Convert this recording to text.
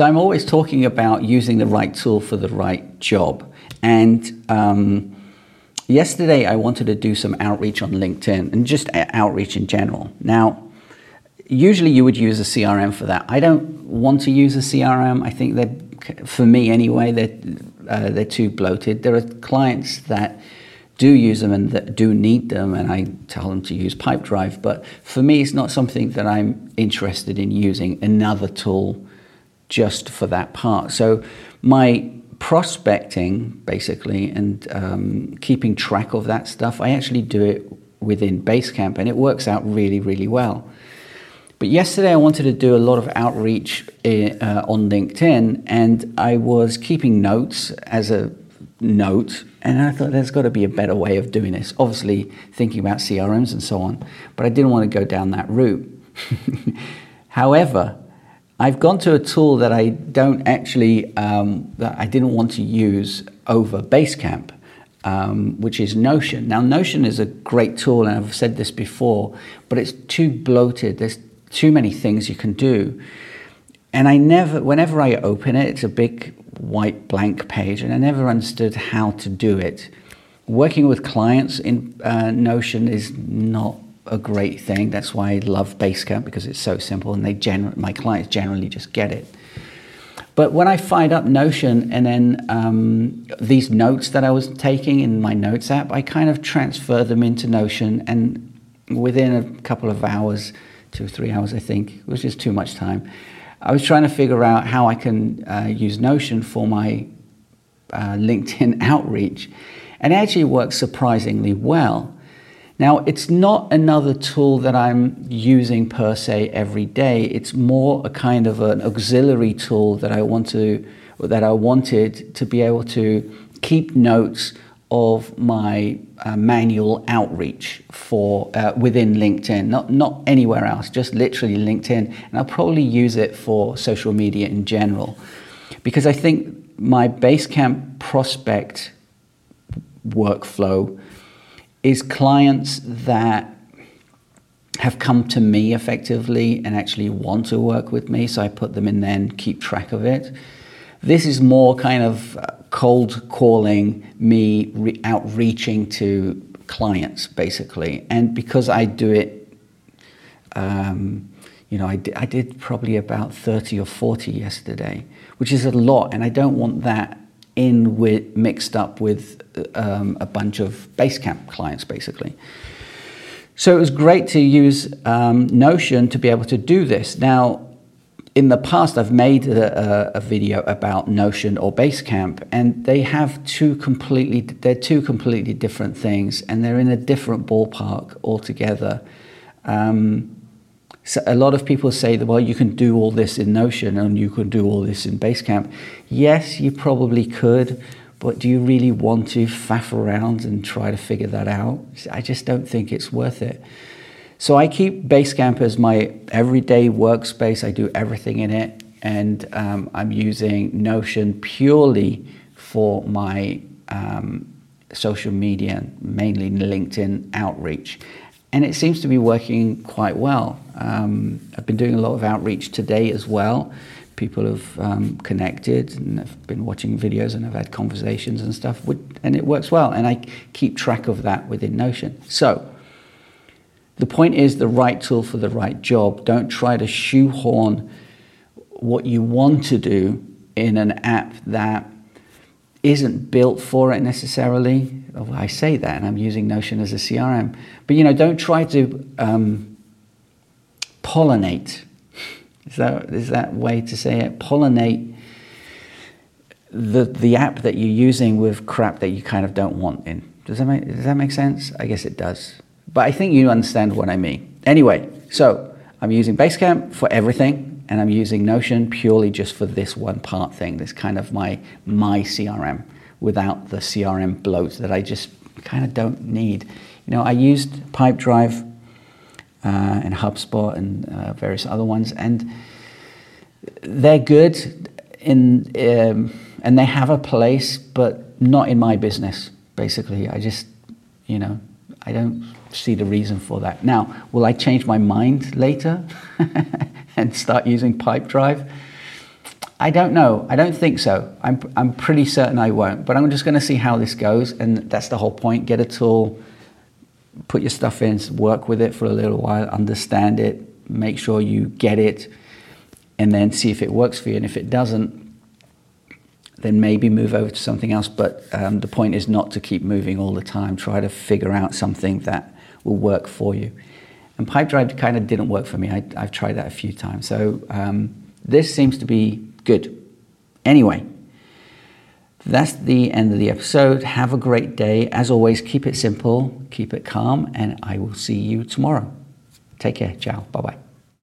So I'm always talking about using the right tool for the right job. And um, yesterday I wanted to do some outreach on LinkedIn and just outreach in general. Now, usually you would use a CRM for that. I don't want to use a CRM. I think for me anyway, they're, uh, they're too bloated. There are clients that do use them and that do need them, and I tell them to use Pipedrive. But for me, it's not something that I'm interested in using another tool just for that part. So my prospecting, basically, and um, keeping track of that stuff, I actually do it within Basecamp, and it works out really, really well. But yesterday I wanted to do a lot of outreach uh, on LinkedIn, and I was keeping notes as a note, and I thought there's got to be a better way of doing this. Obviously, thinking about CRMs and so on, but I didn't want to go down that route. However, I've gone to a tool that I don't actually, um, that I didn't want to use over Basecamp, um, which is Notion. Now, Notion is a great tool, and I've said this before, but it's too bloated. There's too many things you can do. And I never, whenever I open it, it's a big white blank page, and I never understood how to do it. Working with clients in uh, Notion is not a great thing. That's why I love Basecamp because it's so simple and they gener- my clients generally just get it. But when I fired up Notion and then um, these notes that I was taking in my notes app, I kind of transferred them into Notion and within a couple of hours, two or three hours, I think, it was just too much time. I was trying to figure out how I can uh, use Notion for my uh, LinkedIn outreach. And it actually works surprisingly well. Now, it's not another tool that I'm using per se every day. It's more a kind of an auxiliary tool that I want to, that I wanted to be able to keep notes of my uh, manual outreach for uh, within LinkedIn, not not anywhere else, just literally LinkedIn, and I'll probably use it for social media in general, because I think my Basecamp prospect workflow is clients that have come to me effectively and actually want to work with me. So I put them in there and keep track of it. This is more kind of uh, cold calling, me re- outreaching to clients basically. And because I do it, um, you know, I, did probably about 30 or 40 yesterday, which is a lot. And I don't want that in with mixed up with um, a bunch of Basecamp clients, basically. So it was great to use um, Notion to be able to do this. Now, in the past, I've made a, a, video about Notion or Basecamp, and they have two completely they're two completely different things, and they're in a different ballpark altogether. Um, so a lot of people say that, well, you can do all this in Notion and you can do all this in Basecamp. Yes, you probably could, but do you really want to faff around and try to figure that out? I just don't think it's worth it. So I keep Basecamp as my everyday workspace. I do everything in it, and um, I'm using Notion purely for my um, social media, mainly LinkedIn outreach and it seems to be working quite well. Um, I've been doing a lot of outreach today as well. People have um, connected and have been watching videos and have had conversations and stuff, and it works well. And I keep track of that within Notion. So the point is the right tool for the right job. Don't try to shoehorn what you want to do in an app that isn't built for it necessarily oh, I say that, and I'm using Notion as a CRM. But you know, don't try to um, pollinate. Is that is that way to say it? Pollinate the the app that you're using with crap that you kind of don't want in. Does that make does that make sense? I guess it does. But I think you understand what I mean. Anyway, so I'm using Basecamp for everything, and I'm using Notion purely just for this one part thing. This kind of my my CRM without the CRM bloat that I just kind of don't need. You know, I used Pipedrive uh, and HubSpot and uh, various other ones, and they're good in um, and they have a place, but not in my business. Basically, I just, you know, I don't see the reason for that. Now, will I change my mind later and start using Pipedrive? I don't know. I don't think so. I'm, I'm pretty certain I won't. But I'm just going to see how this goes. And that's the whole point. Get a tool, put your stuff in, work with it for a little while, understand it, make sure you get it, and then see if it works for you. And if it doesn't, then maybe move over to something else. But um, the point is not to keep moving all the time. Try to figure out something that will work for you. And Pipedrive kind of didn't work for me. I, have tried that a few times. So um, this seems to be good. Anyway, that's the end of the episode. Have a great day. As always, keep it simple, keep it calm, and I will see you tomorrow. Take care. Ciao. Bye bye.